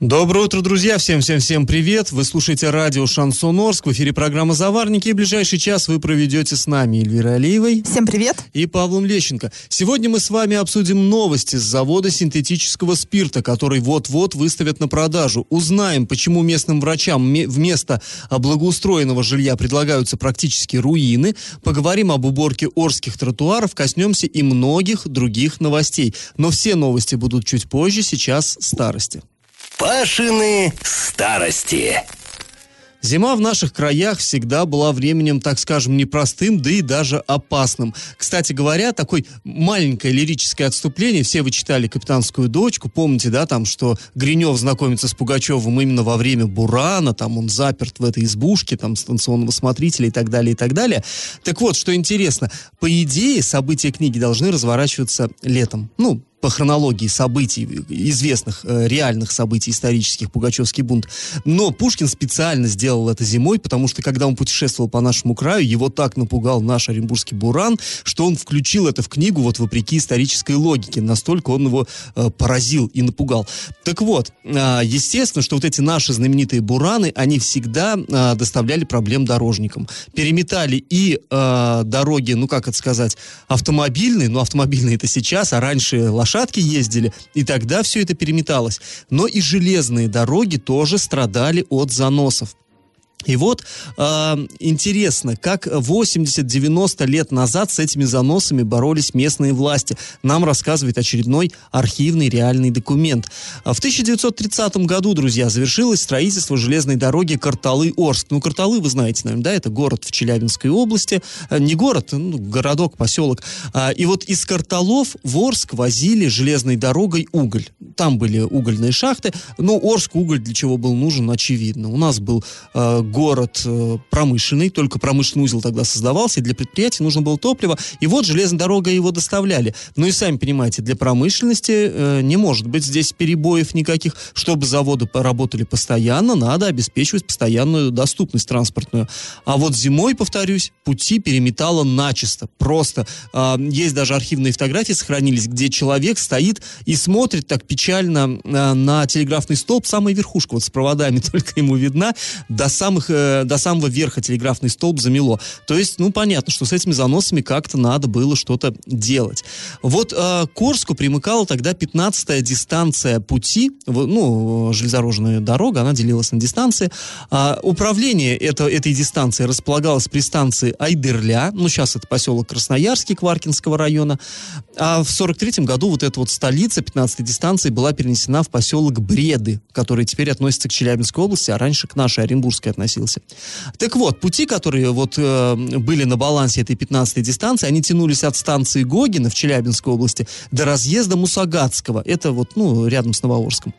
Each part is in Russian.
Доброе утро, друзья! Всем-всем-всем привет! Вы слушаете радио «Шансон Орск». В эфире программа «Заварники». И в ближайший час вы проведете с нами Эльвира Алиевой. Всем привет! И Павлом Лещенко. Сегодня мы с вами обсудим новости с завода синтетического спирта, который вот-вот выставят на продажу. Узнаем, почему местным врачам вместо благоустроенного жилья предлагаются практически руины. Поговорим об уборке орских тротуаров, коснемся и многих других новостей. Но все новости будут чуть позже, сейчас старости. Пашины старости. Зима в наших краях всегда была временем, так скажем, непростым, да и даже опасным. Кстати говоря, такое маленькое лирическое отступление. Все вы читали «Капитанскую дочку». Помните, да, там, что Гринев знакомится с Пугачевым именно во время Бурана, там он заперт в этой избушке, там, станционного смотрителя и так далее, и так далее. Так вот, что интересно, по идее, события книги должны разворачиваться летом. Ну, по хронологии событий, известных э, реальных событий исторических, Пугачевский бунт. Но Пушкин специально сделал это зимой, потому что когда он путешествовал по нашему краю, его так напугал наш Оренбургский буран, что он включил это в книгу вот вопреки исторической логике. Настолько он его э, поразил и напугал. Так вот, э, естественно, что вот эти наши знаменитые бураны, они всегда э, доставляли проблем дорожникам. Переметали и э, дороги, ну как это сказать, автомобильные, ну автомобильные это сейчас, а раньше лошадки ездили, и тогда все это переметалось. Но и железные дороги тоже страдали от заносов. И вот э, интересно, как 80-90 лет назад с этими заносами боролись местные власти. Нам рассказывает очередной архивный реальный документ. А в 1930 году, друзья, завершилось строительство железной дороги Карталы-Орск. Ну, Карталы, вы знаете, наверное, да, это город в Челябинской области. Э, не город, ну, городок, поселок. А, и вот из Карталов в Орск возили железной дорогой уголь. Там были угольные шахты. Но Орск уголь для чего был нужен, очевидно. У нас был э, город э, промышленный, только промышленный узел тогда создавался, и для предприятий нужно было топливо, и вот железная дорога его доставляли. Ну и сами понимаете, для промышленности э, не может быть здесь перебоев никаких. Чтобы заводы работали постоянно, надо обеспечивать постоянную доступность транспортную. А вот зимой, повторюсь, пути переметало начисто. Просто э, есть даже архивные фотографии сохранились, где человек стоит и смотрит так печально э, на телеграфный столб, самая верхушка вот с проводами только ему видна, до самых самых, э, до самого верха телеграфный столб замело. То есть, ну, понятно, что с этими заносами как-то надо было что-то делать. Вот э, к Орску примыкала тогда 15-я дистанция пути, ну, железнодорожная дорога, она делилась на дистанции. А, управление это, этой дистанции располагалось при станции Айдерля, ну, сейчас это поселок Красноярский Кваркинского района, а в 43 году вот эта вот столица 15-й дистанции была перенесена в поселок Бреды, который теперь относится к Челябинской области, а раньше к нашей Оренбургской относился относился. Так вот, пути, которые вот э, были на балансе этой 15-й дистанции, они тянулись от станции Гогина в Челябинской области до разъезда Мусагатского. Это вот, ну, рядом с Новоорском.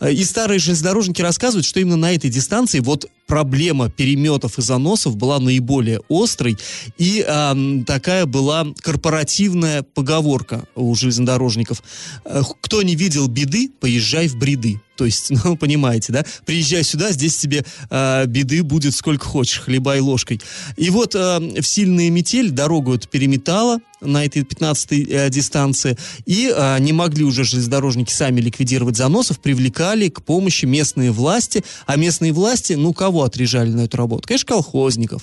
Э, и старые железнодорожники рассказывают, что именно на этой дистанции вот проблема переметов и заносов была наиболее острой, и э, такая была корпоративная поговорка у железнодорожников. «Э, кто не видел беды, поезжай в бреды. То есть, ну, понимаете, да? Приезжай сюда, здесь тебе э, беды будет сколько хочешь, хлебай ложкой. И вот э, в сильную метель дорогу эту переметала на этой 15-й э, дистанции, и э, не могли уже железнодорожники сами ликвидировать заносов, привлекали к помощи местные власти, а местные власти, ну, кого отрежали на эту работу? Конечно, колхозников.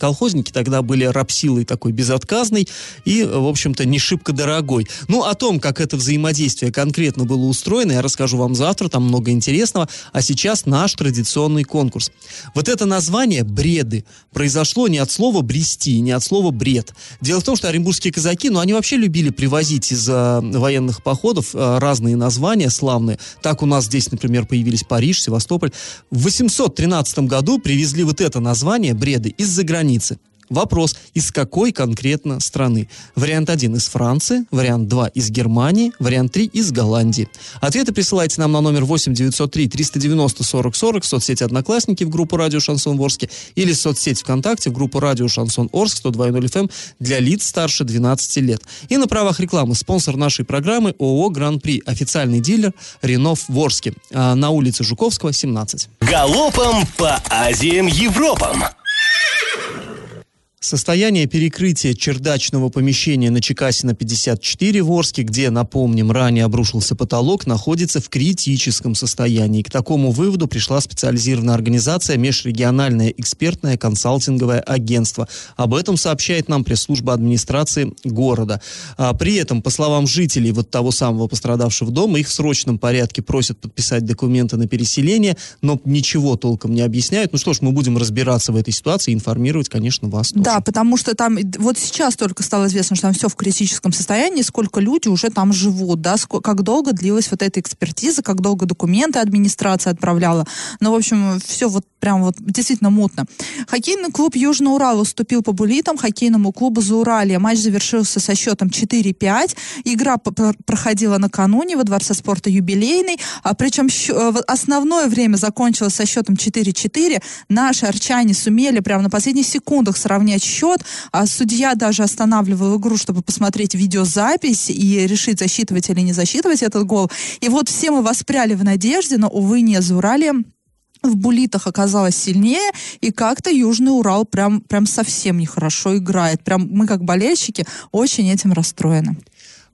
Колхозники тогда были рабсилой такой безотказной и, в общем-то, не шибко дорогой. Ну, о том, как это взаимодействие конкретно было устроено, я расскажу вам завтра, там много интересного. А сейчас наш традиционный конкурс. Вот это название «бреды» произошло не от слова «брести», не от слова «бред». Дело в том, что оренбургские казаки, ну, они вообще любили привозить из военных походов э, разные названия славные. Так у нас здесь, например, появились Париж, Севастополь. В 813 году привезли вот это название «бреды» из-за границы границы. Вопрос, из какой конкретно страны? Вариант 1 из Франции, вариант 2 из Германии, вариант 3 из Голландии. Ответы присылайте нам на номер 8 903 390 40 40 в соцсети Одноклассники в группу Радио Шансон Ворске или в соцсети ВКонтакте в группу Радио Шансон Орск 102.0 FM для лиц старше 12 лет. И на правах рекламы спонсор нашей программы ООО Гран-при, официальный дилер Ренов Ворске а, на улице Жуковского, 17. Галопом по Азиям Европам! Состояние перекрытия чердачного помещения на Чекасина 54 в Орске, где, напомним, ранее обрушился потолок, находится в критическом состоянии. К такому выводу пришла специализированная организация Межрегиональное экспертное консалтинговое агентство. Об этом сообщает нам пресс-служба администрации города. А при этом, по словам жителей вот того самого пострадавшего дома, их в срочном порядке просят подписать документы на переселение, но ничего толком не объясняют. Ну что ж, мы будем разбираться в этой ситуации и информировать, конечно, вас. Тоже. Да, потому что там вот сейчас только стало известно, что там все в критическом состоянии, сколько люди уже там живут, да, сколько, как долго длилась вот эта экспертиза, как долго документы администрация отправляла. Ну, в общем, все вот прям вот действительно мутно. Хоккейный клуб Южный Урал уступил по булитам хоккейному клубу Зауралье. Матч завершился со счетом 4-5. Игра проходила накануне во Дворце спорта юбилейный, а, причем э, основное время закончилось со счетом 4-4. Наши арчане сумели прямо на последних секундах сравнять менять счет, а судья даже останавливал игру, чтобы посмотреть видеозапись и решить, засчитывать или не засчитывать этот гол. И вот все мы воспряли в надежде, но, увы, не за Уралием в булитах оказалось сильнее, и как-то Южный Урал прям, прям совсем нехорошо играет. Прям мы, как болельщики, очень этим расстроены.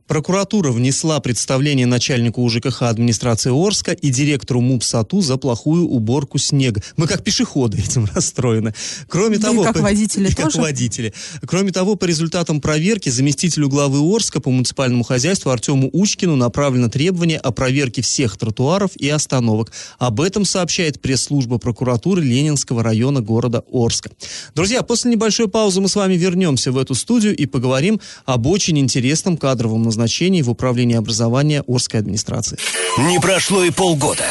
Прокуратура внесла представление начальнику УЖКХ администрации Орска и директору МУПСАТУ за плохую уборку снега. Мы как пешеходы этим расстроены. Кроме да того, и как по, водители и тоже. как водители. Кроме того, по результатам проверки заместителю главы Орска по муниципальному хозяйству Артему Учкину направлено требование о проверке всех тротуаров и остановок. Об этом сообщает пресс-служба прокуратуры Ленинского района города Орска. Друзья, после небольшой паузы мы с вами вернемся в эту студию и поговорим об очень интересном кадровом назначении назначений в управлении образования Орской администрации. Не прошло и полгода.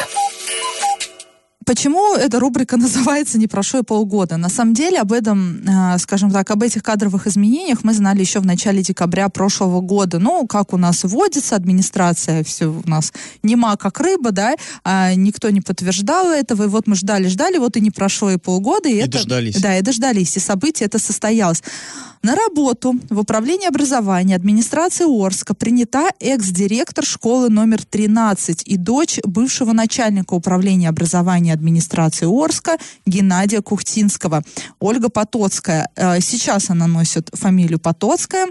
Почему эта рубрика называется «Не прошло и полгода»? На самом деле об этом, э, скажем так, об этих кадровых изменениях мы знали еще в начале декабря прошлого года. Ну, как у нас вводится администрация, все у нас нема как рыба, да, а никто не подтверждал этого, и вот мы ждали-ждали, вот и не прошло и полгода. И, и это, дождались. Да, и дождались, и событие это состоялось. На работу в Управление образования администрации Орска принята экс-директор школы номер 13 и дочь бывшего начальника управления образования администрации Орска Геннадия Кухтинского. Ольга Потоцкая. Э, сейчас она носит фамилию Потоцкая.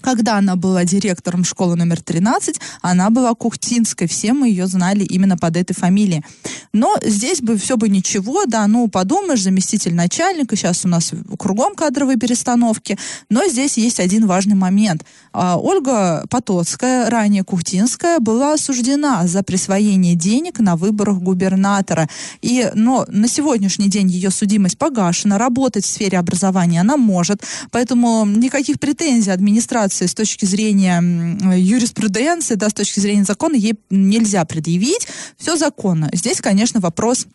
Когда она была директором школы номер 13, она была Кухтинской. Все мы ее знали именно под этой фамилией. Но здесь бы все бы ничего, да, ну, подумаешь, заместитель начальника, сейчас у нас кругом кадровые перестановки, но здесь есть один важный момент. А, Ольга Потоцкая, ранее Кухтинская, была осуждена за присвоение денег на выборах губернатора. И, но на сегодняшний день ее судимость погашена, работать в сфере образования она может, поэтому никаких претензий администрации ситуации с точки зрения юриспруденции, да, с точки зрения закона ей нельзя предъявить. Все законно. Здесь, конечно, вопрос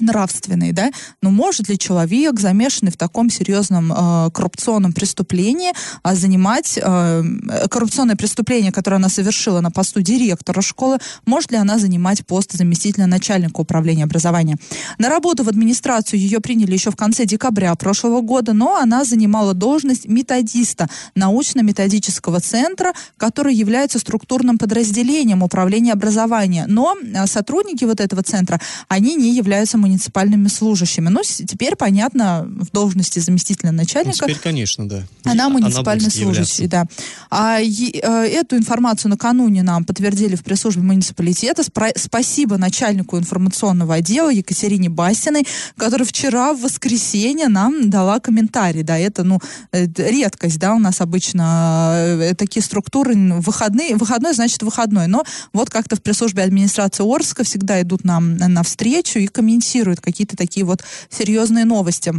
нравственный, да, но может ли человек, замешанный в таком серьезном э, коррупционном преступлении, э, занимать э, коррупционное преступление, которое она совершила на посту директора школы, может ли она занимать пост заместителя начальника управления образования? На работу в администрацию ее приняли еще в конце декабря прошлого года, но она занимала должность методиста научно-методического центра, который является структурным подразделением управления образования. Но э, сотрудники вот этого центра, они не являются муниципальными служащими. Ну, теперь, понятно, в должности заместителя начальника. Ну, теперь, конечно, да. Она муниципальный она служащий, да. А е, э, эту информацию накануне нам подтвердили в пресс-службе муниципалитета. Спро- спасибо начальнику информационного отдела Екатерине Бастиной, которая вчера в воскресенье нам дала комментарий. Да, это, ну, редкость, да, у нас обычно э, такие структуры выходные, выходной значит выходной. Но вот как-то в пресс-службе администрации Орска всегда идут нам навстречу и комментируют комментирует какие-то такие вот серьезные новости.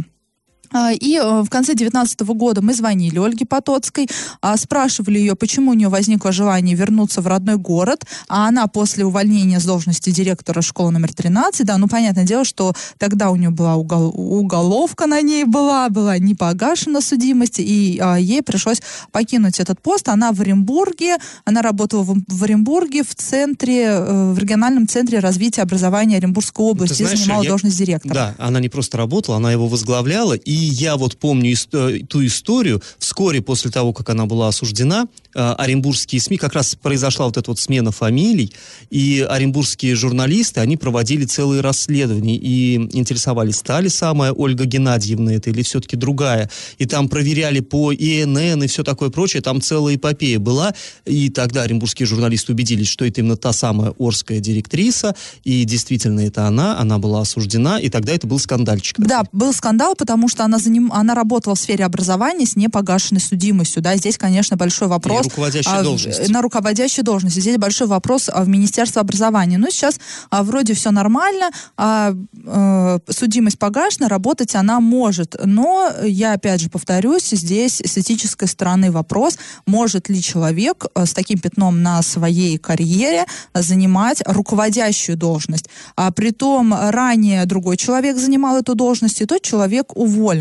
А, И э, в конце 2019 года мы звонили Ольге Потоцкой, а, спрашивали ее, почему у нее возникло желание вернуться в родной город, а она после увольнения с должности директора школы номер 13, да, ну, понятное дело, что тогда у нее была угол- уголовка на ней была, была не погашена судимость, и а, ей пришлось покинуть этот пост. Она в Оренбурге, она работала в, в Оренбурге в центре, э, в региональном центре развития образования Оренбургской области, Ну, знаешь, занимала я- должность директора. Да, она не просто работала, она его возглавляла. И я вот помню ис- э, ту историю. Вскоре после того, как она была осуждена, э, оренбургские СМИ, как раз произошла вот эта вот смена фамилий, и оренбургские журналисты, они проводили целые расследования и интересовались, та ли самая Ольга Геннадьевна это или все-таки другая. И там проверяли по ИНН и все такое прочее. Там целая эпопея была. И тогда оренбургские журналисты убедились, что это именно та самая Орская директриса. И действительно это она. Она была осуждена. И тогда это был скандальчик. Да, был скандал, потому что она, заним... она работала в сфере образования с непогашенной судимостью. Да, здесь, конечно, большой вопрос. И руководящая а, должность. На руководящей должности. Здесь большой вопрос а, в Министерство образования. Ну, сейчас а, вроде все нормально, а, э, судимость погашена, работать она может. Но я, опять же, повторюсь, здесь с этической стороны вопрос, может ли человек э, с таким пятном на своей карьере занимать руководящую должность. А притом ранее другой человек занимал эту должность, и тот человек уволен.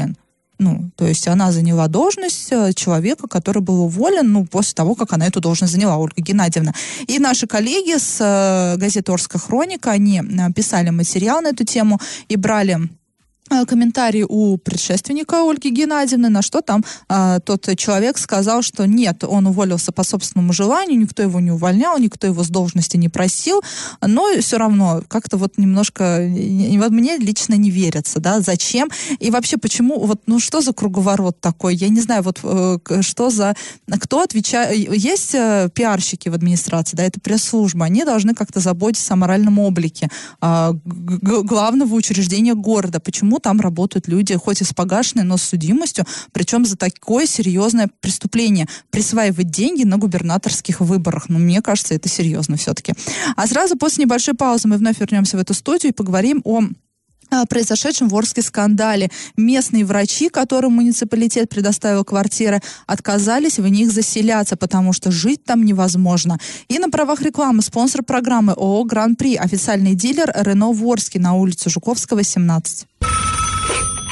Ну, то есть она заняла должность э, человека, который был уволен, ну, после того, как она эту должность заняла, Ольга Геннадьевна. И наши коллеги с э, газеты «Орская хроника», они э, писали материал на эту тему и брали комментарий у предшественника Ольги Геннадьевны, на что там а, тот человек сказал, что нет, он уволился по собственному желанию, никто его не увольнял, никто его с должности не просил, но все равно как-то вот немножко, вот мне лично не верится, да, зачем, и вообще почему, вот, ну что за круговорот такой, я не знаю, вот э, что за, кто отвечает, есть э, пиарщики в администрации, да, это пресс-служба, они должны как-то заботиться о моральном облике а, главного учреждения города, почему там работают люди, хоть и с погашенной, но с судимостью, причем за такое серьезное преступление, присваивать деньги на губернаторских выборах, ну, мне кажется, это серьезно все-таки. А сразу после небольшой паузы мы вновь вернемся в эту студию и поговорим о произошедшем в Орске скандале. Местные врачи, которым муниципалитет предоставил квартиры, отказались в них заселяться, потому что жить там невозможно. И на правах рекламы спонсор программы ООО «Гран-при», официальный дилер «Рено» в Орске на улице Жуковского, 17.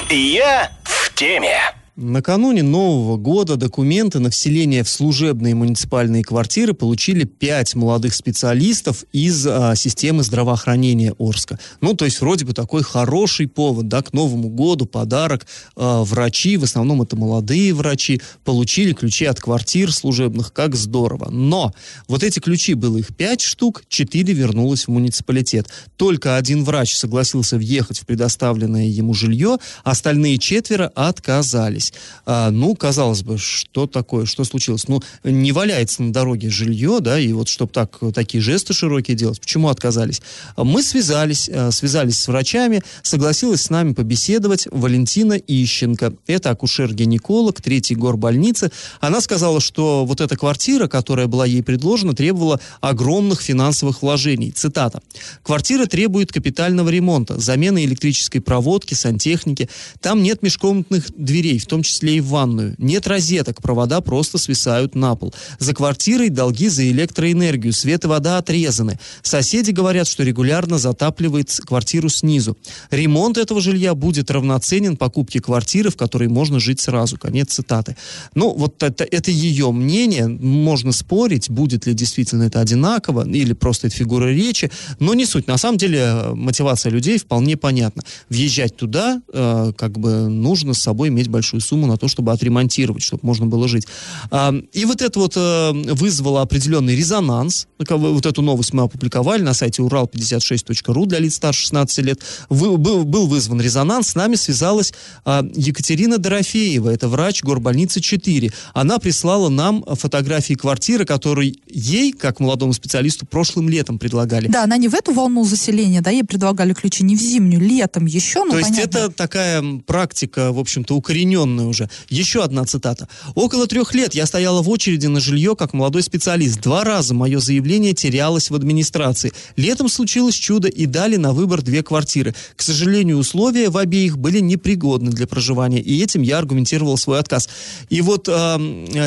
Я в теме. Накануне Нового года документы на вселение в служебные муниципальные квартиры получили пять молодых специалистов из а, системы здравоохранения Орска. Ну, то есть вроде бы такой хороший повод, да, к Новому году, подарок. А, врачи, в основном это молодые врачи, получили ключи от квартир служебных, как здорово. Но вот эти ключи, было их пять штук, четыре вернулось в муниципалитет. Только один врач согласился въехать в предоставленное ему жилье, остальные четверо отказались. А, ну, казалось бы, что такое, что случилось? Ну, не валяется на дороге жилье, да, и вот чтобы так, такие жесты широкие делать, почему отказались? Мы связались, а, связались с врачами, согласилась с нами побеседовать Валентина Ищенко. Это акушер-гинеколог третьей горбольницы. Она сказала, что вот эта квартира, которая была ей предложена, требовала огромных финансовых вложений. Цитата. «Квартира требует капитального ремонта, замены электрической проводки, сантехники. Там нет межкомнатных дверей, в том числе и в ванную. Нет розеток, провода просто свисают на пол. За квартирой долги за электроэнергию, свет и вода отрезаны. Соседи говорят, что регулярно затапливает квартиру снизу. Ремонт этого жилья будет равноценен покупке квартиры, в которой можно жить сразу. Конец цитаты. Ну, вот это, это ее мнение. Можно спорить, будет ли действительно это одинаково, или просто это фигура речи, но не суть. На самом деле э, мотивация людей вполне понятна. Въезжать туда, э, как бы нужно с собой иметь большую сумму на то, чтобы отремонтировать, чтобы можно было жить. А, и вот это вот э, вызвало определенный резонанс. Вот эту новость мы опубликовали на сайте урал56.ру для лиц старше 16 лет. Был, вызван резонанс. С нами связалась а, Екатерина Дорофеева, это врач горбольницы 4. Она прислала нам фотографии квартиры, которые ей, как молодому специалисту, прошлым летом предлагали. Да, она не в эту волну заселения, да, ей предлагали ключи не в зимнюю, летом еще, ну, То есть понятно. это такая практика, в общем-то, укорененная определенное уже. Еще одна цитата. «Около трех лет я стояла в очереди на жилье как молодой специалист. Два раза мое заявление терялось в администрации. Летом случилось чудо и дали на выбор две квартиры. К сожалению, условия в обеих были непригодны для проживания, и этим я аргументировал свой отказ». И вот э,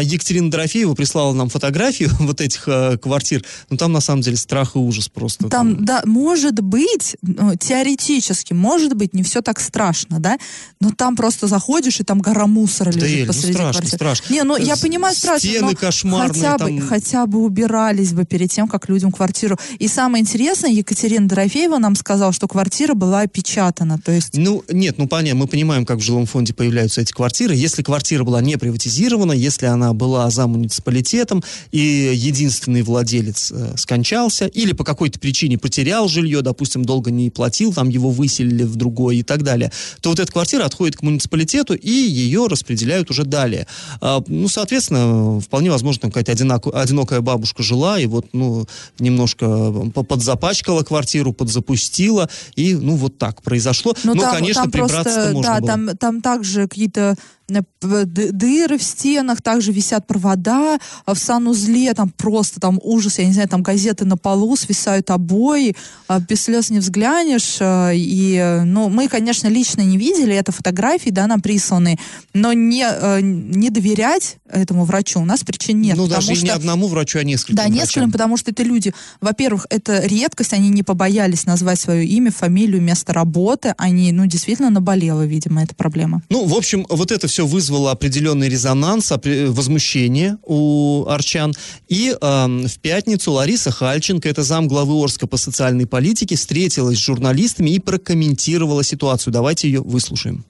Екатерина Дорофеева прислала нам фотографию вот этих э, квартир. Ну, там на самом деле страх и ужас просто. Там, да, может быть, ну, теоретически, может быть, не все так страшно, да, но там просто заходишь, и там гора мусора Да, лежит Эль, ну посреди страшно, квартиры. страшно. Не, ну я понимаю, страшно, стены но кошмарные, хотя бы, там- хотя бы убирались бы перед тем, как людям квартиру. И самое интересное, Екатерина Дорофеева нам сказала, что квартира была опечатана, то есть Ну, нет, ну понятно, мы понимаем, как в жилом фонде появляются эти квартиры. Если квартира была не приватизирована, если она была за муниципалитетом, и единственный владелец э, скончался, или по какой-то причине потерял жилье, допустим, долго не платил, там его выселили в другое и так далее, то вот эта квартира отходит к муниципалитету, и ее распределяют уже далее. А, ну, соответственно, вполне возможно, там какая-то одинако- одинокая бабушка жила, и вот, ну, немножко по- подзапачкала квартиру, подзапустила, и, ну, вот так произошло. Ну, Ну, там, конечно, там прибраться просто, можно да, было. там, там также какие-то дыры в стенах, также висят провода, а в санузле там просто там ужас, я не знаю, там газеты на полу, свисают обои, а без слез не взглянешь, а, и, ну, мы, конечно, лично не видели, это фотографии, да, нам присланы, но не, не доверять этому врачу у нас причин нет, ну, даже и не что... одному врачу, а нескольким Да, врачам. нескольким, потому что это люди, во-первых, это редкость, они не побоялись назвать свое имя, фамилию, место работы, они, ну, действительно наболела, видимо, эта проблема. Ну, в общем, вот это все вызвало определенный резонанс, возмущение у арчан. И эм, в пятницу Лариса Хальченко, это зам главы Орска по социальной политике, встретилась с журналистами и прокомментировала ситуацию. Давайте ее выслушаем.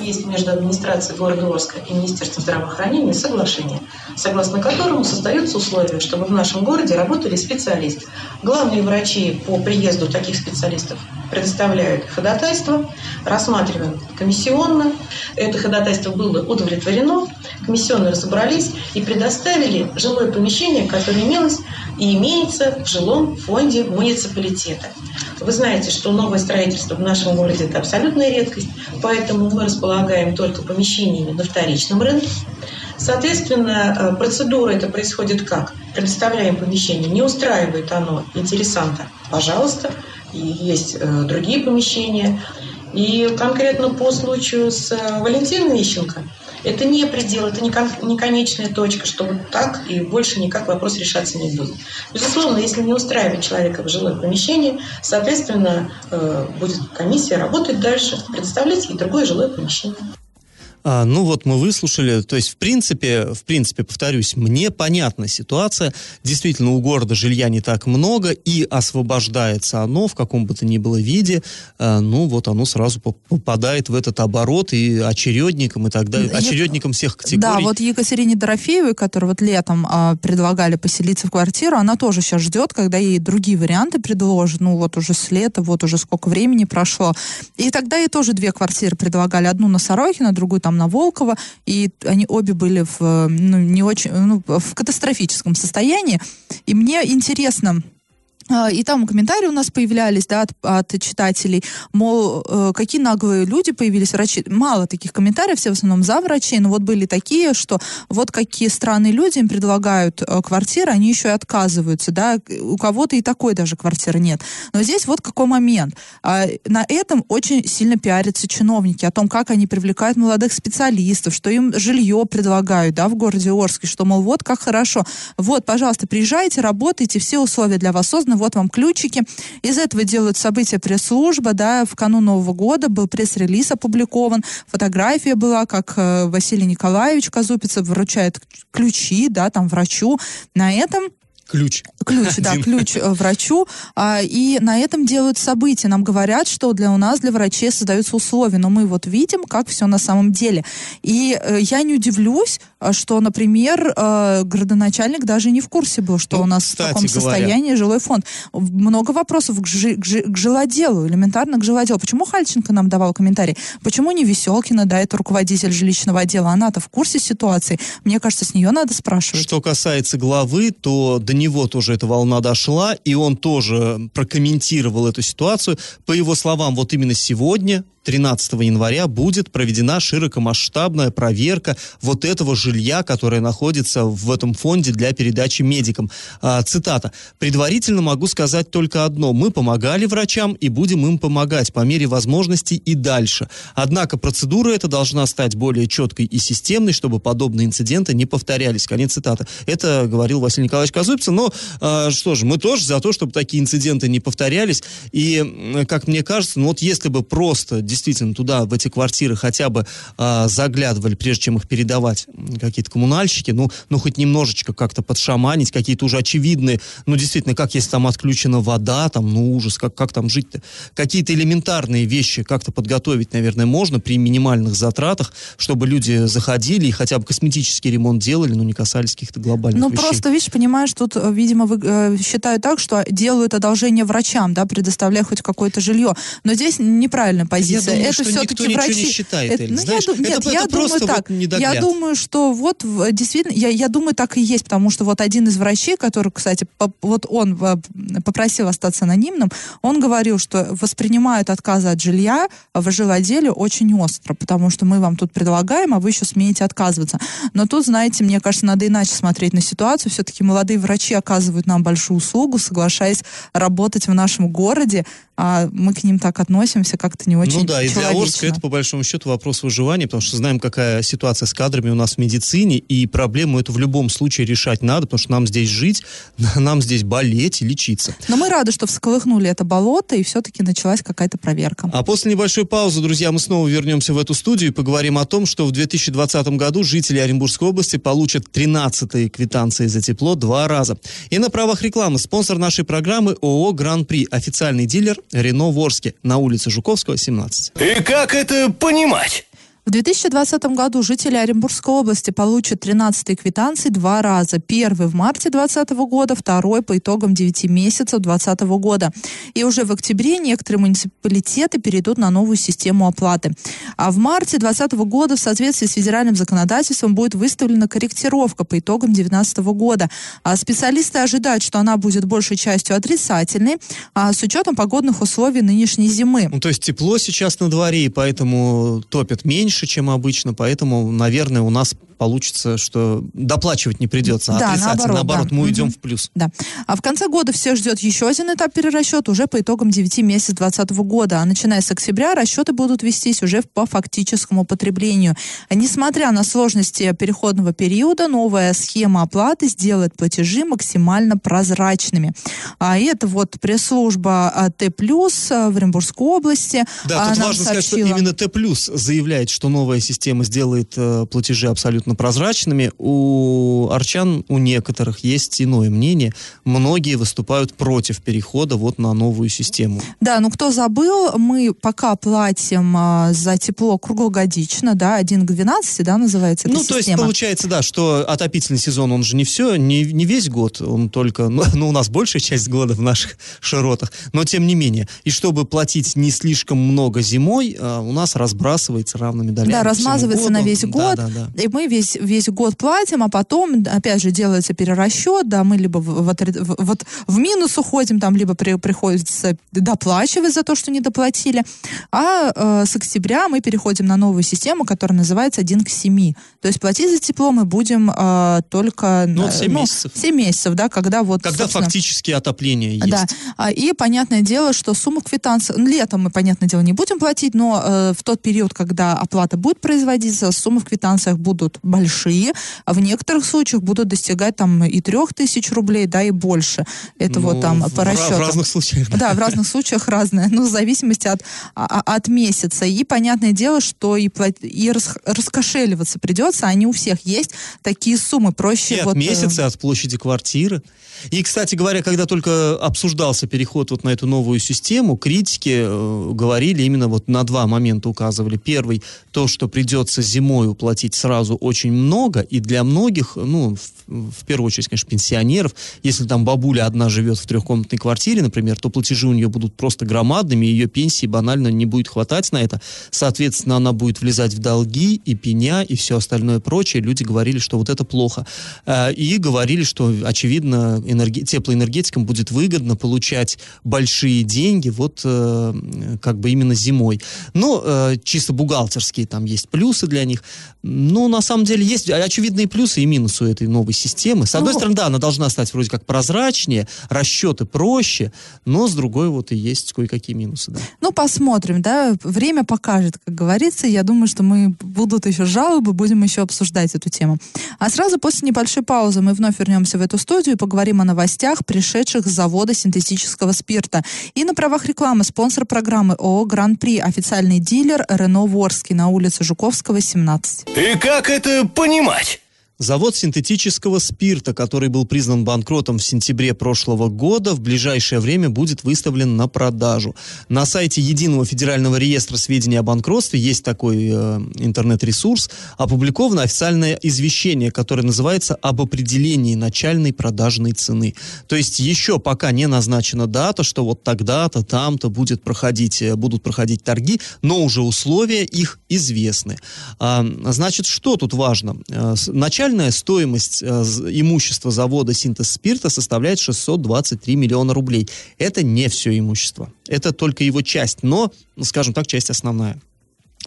Есть между администрацией города Орска и Министерством здравоохранения соглашение, согласно которому создаются условия, чтобы в нашем городе работали специалисты. Главные врачи по приезду таких специалистов предоставляют ходатайство, рассматриваем комиссионно. Это ходатайство было удовлетворено, комиссионно разобрались и предоставили жилое помещение, которое имелось и имеется в жилом фонде муниципалитета. Вы знаете, что новое строительство в нашем городе – это абсолютная редкость, поэтому мы располагаем только помещениями на вторичном рынке. Соответственно, э, процедура это происходит как? Предоставляем помещение, не устраивает оно интересанта, пожалуйста, и есть э, другие помещения. И конкретно по случаю с э, Валентиной Мищенко, это не предел, это не, кон- не конечная точка, что вот так и больше никак вопрос решаться не будет. Безусловно, если не устраивает человека в жилое помещение, соответственно, э, будет комиссия работать дальше, предоставлять ей другое жилое помещение. А, ну вот мы выслушали, то есть в принципе, в принципе, повторюсь, мне понятна ситуация. Действительно, у города жилья не так много, и освобождается оно в каком бы то ни было виде, а, ну вот оно сразу поп- попадает в этот оборот и очередником и так далее, очередником всех категорий. Да, вот Екатерине Дорофеевой, которую вот летом а, предлагали поселиться в квартиру, она тоже сейчас ждет, когда ей другие варианты предложат. Ну вот уже с лета, вот уже сколько времени прошло. И тогда ей тоже две квартиры предлагали. Одну на Сорокина, другую там на Волкова. И они обе были в, э, ну, не очень, ну, в катастрофическом состоянии. И мне интересно, И там комментарии у нас появлялись, да, от, от читателей, мол, э, какие наглые люди появились, врачи. Мало таких комментариев, все в основном за врачей, но вот были такие, что вот какие странные люди им предлагают э, квартиры, они еще и отказываются, да, у кого-то и такой даже квартиры нет. Но здесь вот какой момент. А, На этом очень сильно пиарятся чиновники, о том, как они привлекают молодых специалистов, что им жилье предлагают, да, в городе Орске, что, мол, вот как хорошо, вот, пожалуйста, приезжайте, работайте, все условия для вас созданы, вот вам ключики. Из этого делают события пресс-служба, да, в канун Нового года был пресс-релиз опубликован, фотография была, как э, Василий Николаевич Казупица вручает ключи, да, там врачу. На этом Ключ. Ключ, да, Один. ключ э, врачу. А, и на этом делают события. Нам говорят, что для у нас, для врачей создаются условия. Но мы вот видим, как все на самом деле. И э, я не удивлюсь, э, что, например, градоначальник даже не в курсе был, что Ну, у нас в таком говоря. состоянии жилой фонд. Много вопросов к, жи- к жи- к жилоделу, элементарно к жилоделу. Почему Хальченко нам давал комментарий? Почему не Веселкина, да, это руководитель жилищного отдела? Она-то в курсе ситуации. Мне кажется, с нее надо спрашивать. Что касается главы, то до него тоже эта волна дошла, и он тоже прокомментировал эту ситуацию. По его словам, вот именно сегодня 13 января будет проведена широкомасштабная проверка вот этого жилья, которое находится в этом фонде для передачи медикам. А, цитата. «Предварительно могу сказать только одно. Мы помогали врачам и будем им помогать по мере возможностей и дальше. Однако процедура эта должна стать более четкой и системной, чтобы подобные инциденты не повторялись». Конец цитаты. Это говорил Василий Николаевич Казупцев. Но а, что же, мы тоже за то, чтобы такие инциденты не повторялись. И, как мне кажется, ну вот если бы просто действительно туда, в эти квартиры хотя бы э, заглядывали, прежде чем их передавать какие-то коммунальщики, ну, ну хоть немножечко как-то подшаманить, какие-то уже очевидные, ну действительно, как если там отключена вода, там, ну ужас, как, как там жить-то. Какие-то элементарные вещи как-то подготовить, наверное, можно при минимальных затратах, чтобы люди заходили и хотя бы косметический ремонт делали, но не касались каких-то глобальных ну, вещей. Ну просто, видишь, понимаешь, тут, э, видимо, вы, э, считают так, что делают одолжение врачам, да, предоставляя хоть какое-то жилье. Но здесь неправильная позиция я думаю, это все-таки врачи. не считает, это, Эль, ну, знаешь, я, нет, это, я это думаю так. Вот я думаю, что вот действительно, я, я думаю, так и есть, потому что вот один из врачей, который, кстати, по, вот он попросил остаться анонимным, он говорил, что воспринимают отказы от жилья в жилотделе очень остро, потому что мы вам тут предлагаем, а вы еще смеете отказываться. Но тут, знаете, мне кажется, надо иначе смотреть на ситуацию. Все-таки молодые врачи оказывают нам большую услугу, соглашаясь работать в нашем городе, а мы к ним так относимся как-то не очень Ну да, и для Орска это по большому счету вопрос выживания, потому что знаем, какая ситуация с кадрами у нас в медицине, и проблему эту в любом случае решать надо, потому что нам здесь жить, нам здесь болеть и лечиться. Но мы рады, что всколыхнули это болото, и все-таки началась какая-то проверка. А после небольшой паузы, друзья, мы снова вернемся в эту студию и поговорим о том, что в 2020 году жители Оренбургской области получат 13-е квитанции за тепло два раза. И на правах рекламы спонсор нашей программы ООО «Гран-при», официальный дилер Рено Ворске на улице Жуковского, 17. И как это понимать? В 2020 году жители Оренбургской области получат 13 квитанции два раза. Первый в марте 2020 года, второй по итогам 9 месяцев 2020 года. И уже в октябре некоторые муниципалитеты перейдут на новую систему оплаты. А в марте 2020 года в соответствии с федеральным законодательством будет выставлена корректировка по итогам 2019 года. А специалисты ожидают, что она будет большей частью отрицательной, а с учетом погодных условий нынешней зимы. Ну, то есть тепло сейчас на дворе, и поэтому топят меньше, меньше, чем обычно, поэтому, наверное, у нас получится, что доплачивать не придется, а да, отрицательно. Наоборот, наоборот да. мы уйдем угу. в плюс. Да. А в конце года всех ждет еще один этап перерасчета уже по итогам 9 месяцев 2020 года. А начиная с октября расчеты будут вестись уже по фактическому потреблению. Несмотря на сложности переходного периода, новая схема оплаты сделает платежи максимально прозрачными. А это вот пресс-служба а, Т+, а, в Оренбургской области. Да, тут важно сообщила... сказать, что именно Т+, заявляет, что новая система сделает э, платежи абсолютно абсолютно прозрачными. У арчан, у некоторых есть иное мнение. Многие выступают против перехода вот на новую систему. Да, ну кто забыл, мы пока платим а, за тепло круглогодично, да, 1 к 12, да, называется эта Ну, система. то есть получается, да, что отопительный сезон, он же не все, не, не весь год, он только, ну, ну, у нас большая часть года в наших широтах, но тем не менее. И чтобы платить не слишком много зимой, а, у нас разбрасывается равными долями. Да, размазывается на весь год, да, да, да. и мы весь, весь год платим, а потом, опять же, делается перерасчет, да, мы либо в, в, в, вот в минус уходим, там, либо при, приходится доплачивать за то, что не доплатили. А э, с октября мы переходим на новую систему, которая называется 1 к 7. То есть платить за тепло мы будем э, только... Ну, 7 ну, месяцев. 7 месяцев, да, когда вот... Когда фактически отопление есть. Да, и понятное дело, что сумма квитанции... Летом мы, понятное дело, не будем платить, но э, в тот период, когда оплата будет производиться, суммы в квитанциях будут большие, а в некоторых случаях будут достигать там и трех тысяч рублей, да, и больше. Это ну, вот там по расчету. В разных случаях. Да, в разных случаях разное, ну, в зависимости от, а, а, от месяца. И понятное дело, что и, и раскошеливаться придется, они у всех есть такие суммы, проще. И вот, от э, месяца, от площади квартиры. И, кстати говоря, когда только обсуждался переход вот на эту новую систему, критики э, говорили именно вот на два момента указывали. Первый, то, что придется зимой уплатить сразу очень много, и для многих, ну, в, в первую очередь, конечно, пенсионеров, если там бабуля одна живет в трехкомнатной квартире, например, то платежи у нее будут просто громадными, ее пенсии банально не будет хватать на это. Соответственно, она будет влезать в долги и пеня, и все остальное прочее. Люди говорили, что вот это плохо. Э, и говорили, что, очевидно, энерги- теплоэнергетикам будет выгодно получать большие деньги вот э, как бы именно зимой. Но э, чисто бухгалтерские там есть плюсы для них. Но на самом деле есть очевидные плюсы и минусы у этой новой системы. С одной Ну, стороны, да, она должна стать вроде как прозрачнее, расчеты проще, но с другой вот и есть кое-какие минусы, да. Ну, посмотрим, да, время покажет, как говорится. Я думаю, что мы будут еще жалобы, будем еще обсуждать эту тему. А сразу после небольшой паузы мы вновь вернемся в эту студию и поговорим о новостях, пришедших с завода синтетического спирта. И на правах рекламы спонсор программы ООО «Гран-при», официальный дилер «Рено Ворский» на улице Жуковского, 17. И как это понимать? Завод синтетического спирта, который был признан банкротом в сентябре прошлого года, в ближайшее время будет выставлен на продажу. На сайте Единого федерального реестра сведений о банкротстве есть такой э, интернет-ресурс, опубликовано официальное извещение, которое называется «Об определении начальной продажной цены». То есть еще пока не назначена дата, что вот тогда-то, там-то будет проходить, э, будут проходить торги, но уже условия их известны. А, значит, что тут важно? Э, Начальная стоимость э, имущества завода «Синтез спирта» составляет 623 миллиона рублей. Это не все имущество. Это только его часть, но, ну, скажем так, часть основная.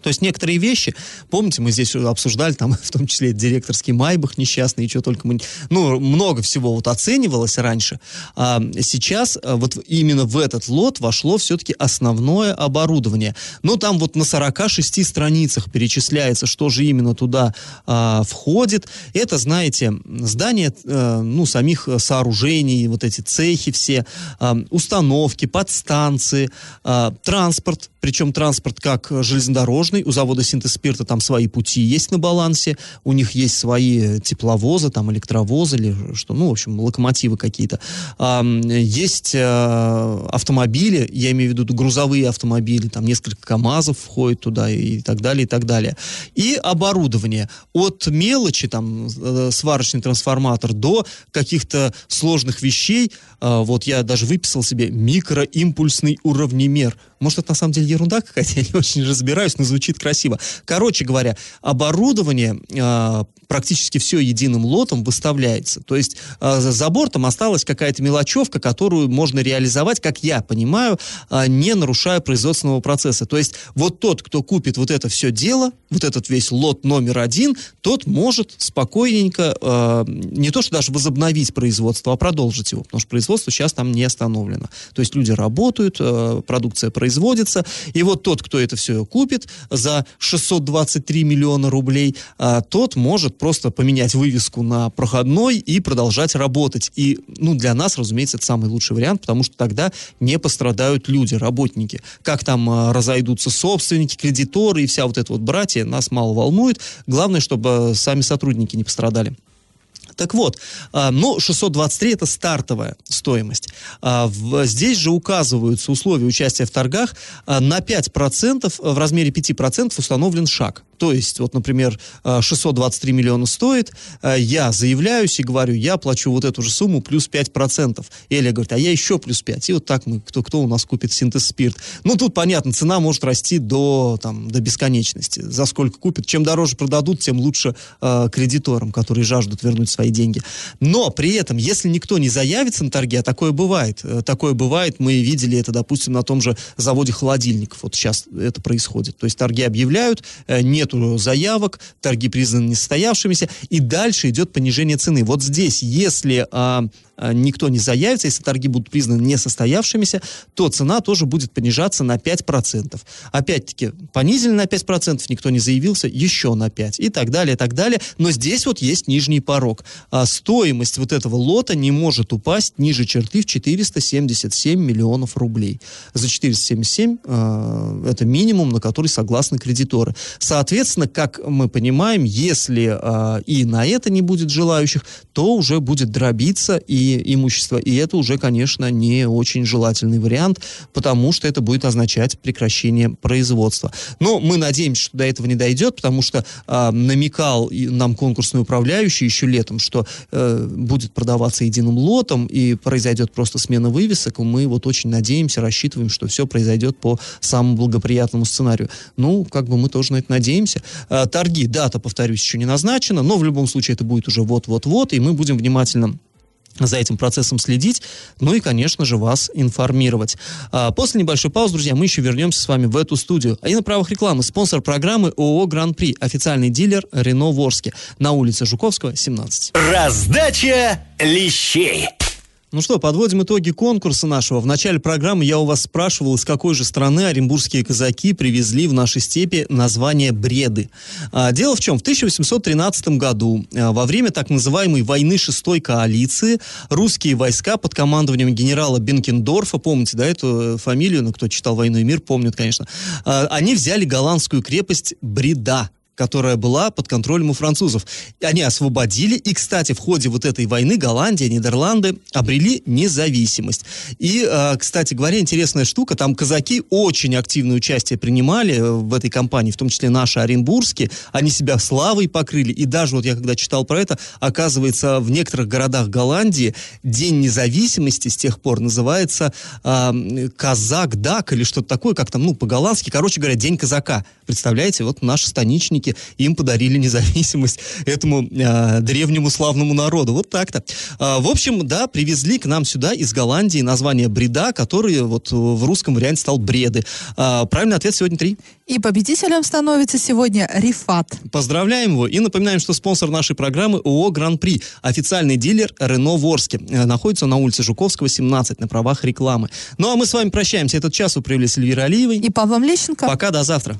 То есть некоторые вещи, помните, мы здесь обсуждали, там, в том числе директорский Майбах несчастный, и что только мы... Ну, много всего вот оценивалось раньше. А сейчас а, вот именно в этот лот вошло все-таки основное оборудование. Ну, там вот на 46 страницах перечисляется, что же именно туда а, входит. Это, знаете, здание, э, ну, самих э, сооружений, вот эти цехи все, а, установки, подстанции, а, транспорт, причем транспорт как э, железнодорожный, у завода синтез спирта там свои пути есть на балансе, у них есть свои тепловозы, там электровозы или что, ну, в общем, локомотивы какие-то. А, есть э, автомобили, я имею в виду грузовые автомобили, там несколько КАМАЗов входит туда и так далее, и так далее. И оборудование. От мелочи, там, э, сварочный трансформатор, до каких-то сложных вещей, э, вот я даже выписал себе микроимпульсный уравнемер. Может, это на самом деле ерунда какая-то, я не очень разбираюсь, но звучит красиво. Короче говоря, оборудование э, практически все единым лотом выставляется. То есть э, за за бортом осталась какая-то мелочевка, которую можно реализовать, как я понимаю, э, не нарушая производственного процесса. То есть вот тот, кто купит вот это все дело, вот этот весь лот номер один, тот может спокойненько э, не то что даже возобновить производство, а продолжить его, потому что производство сейчас там не остановлено. То есть люди работают, э, продукция производится, и вот тот, кто это все купит за 623 миллиона рублей, а, тот может просто поменять вывеску на проходной и продолжать работать. И, ну, для нас, разумеется, это самый лучший вариант, потому что тогда не пострадают люди, работники. Как там а, разойдутся собственники, кредиторы и вся вот эта вот братья, нас мало волнует. Главное, чтобы а, сами сотрудники не пострадали. Так вот, а, ну, 623 это стартовая стоимость. А, Здесь же указываются условия участия в торгах. А, На 5%, в размере 5% установлен шаг. То есть, вот, например, а, 623 миллиона стоит, я заявляюсь и говорю, я плачу вот эту же сумму плюс 5%. Элия говорит, а я еще плюс 5. И вот так мы, кто, кто у нас купит синтез спирт. Ну, тут понятно, цена может расти до, там, до бесконечности. За сколько купят. Чем дороже продадут, тем лучше э, кредиторам, которые жаждут вернуть свои деньги. Но при этом, если никто не заявится на торги, а такое бывает, э, такое бывает, мы видели это, допустим, на том же заводе холодильников. Вот сейчас это происходит. То есть торги объявляют, э, нету заявок, торги признаны несостоявшимися, и дальше идет понижение цены. Вот здесь, если а, никто не заявится, если торги будут признаны несостоявшимися, то цена тоже будет понижаться на 5%. Опять-таки, понизили на 5%, никто не заявился, еще на 5%, и так далее, и так далее. Но здесь вот есть нижний порог. А стоимость вот этого лота не может упасть ниже черты в 477 миллионов рублей. За 477 э, это минимум, на который согласны кредиторы. Соответственно, как мы понимаем, если э, и на это не будет желающих, то уже будет дробиться и имущество. И это уже, конечно, не очень желательный вариант, потому что это будет означать прекращение производства. Но мы надеемся, что до этого не дойдет, потому что э, намекал и нам конкурсный управляющий еще летом, что э, будет продаваться единым лотом и произойдет просто смена вывесок. И мы вот очень надеемся, рассчитываем, что все произойдет по самому благоприятному сценарию. Ну, как бы мы тоже на это надеемся. Э, торги, дата, повторюсь, еще не назначена, но в любом случае это будет уже вот-вот-вот, и мы будем внимательно за этим процессом следить, ну и, конечно же, вас информировать. А после небольшой паузы, друзья, мы еще вернемся с вами в эту студию. А и на правах рекламы спонсор программы ООО «Гран-при», официальный дилер «Рено Ворске» на улице Жуковского, 17. Раздача лещей. Ну что, подводим итоги конкурса нашего. В начале программы я у вас спрашивал, из какой же страны оренбургские казаки привезли в нашей степи название Бреды. А, дело в чем, в 1813 году, а, во время так называемой войны шестой коалиции, русские войска под командованием генерала Бенкендорфа, помните, да, эту фамилию, ну, кто читал «Войну и мир», помнит, конечно, а, они взяли голландскую крепость Бреда которая была под контролем у французов. Они освободили, и, кстати, в ходе вот этой войны Голландия, Нидерланды обрели независимость. И, э, кстати говоря, интересная штука, там казаки очень активное участие принимали э, в этой кампании, в том числе наши оренбургские, они себя славой покрыли, и даже вот я когда читал про это, оказывается, в некоторых городах Голландии День независимости с тех пор называется э, Казак-Дак или что-то такое, как там, ну, по-голландски, короче говоря, День казака. Представляете, вот наши станичники союзники им подарили независимость этому э, древнему славному народу. Вот так-то. Э, в общем, да, привезли к нам сюда из Голландии название бреда, который вот в русском варианте стал бреды. Э, правильный ответ сегодня три. И победителем становится сегодня Рифат. Поздравляем его и напоминаем, что спонсор нашей программы ООО «Гран-при», официальный дилер Рено Ворске. Находится на улице Жуковского, 17, на правах рекламы. Ну а мы с вами прощаемся. Этот час вы провели с Эльвирой Алиевой. И Павлом Лещенко. Пока, до завтра.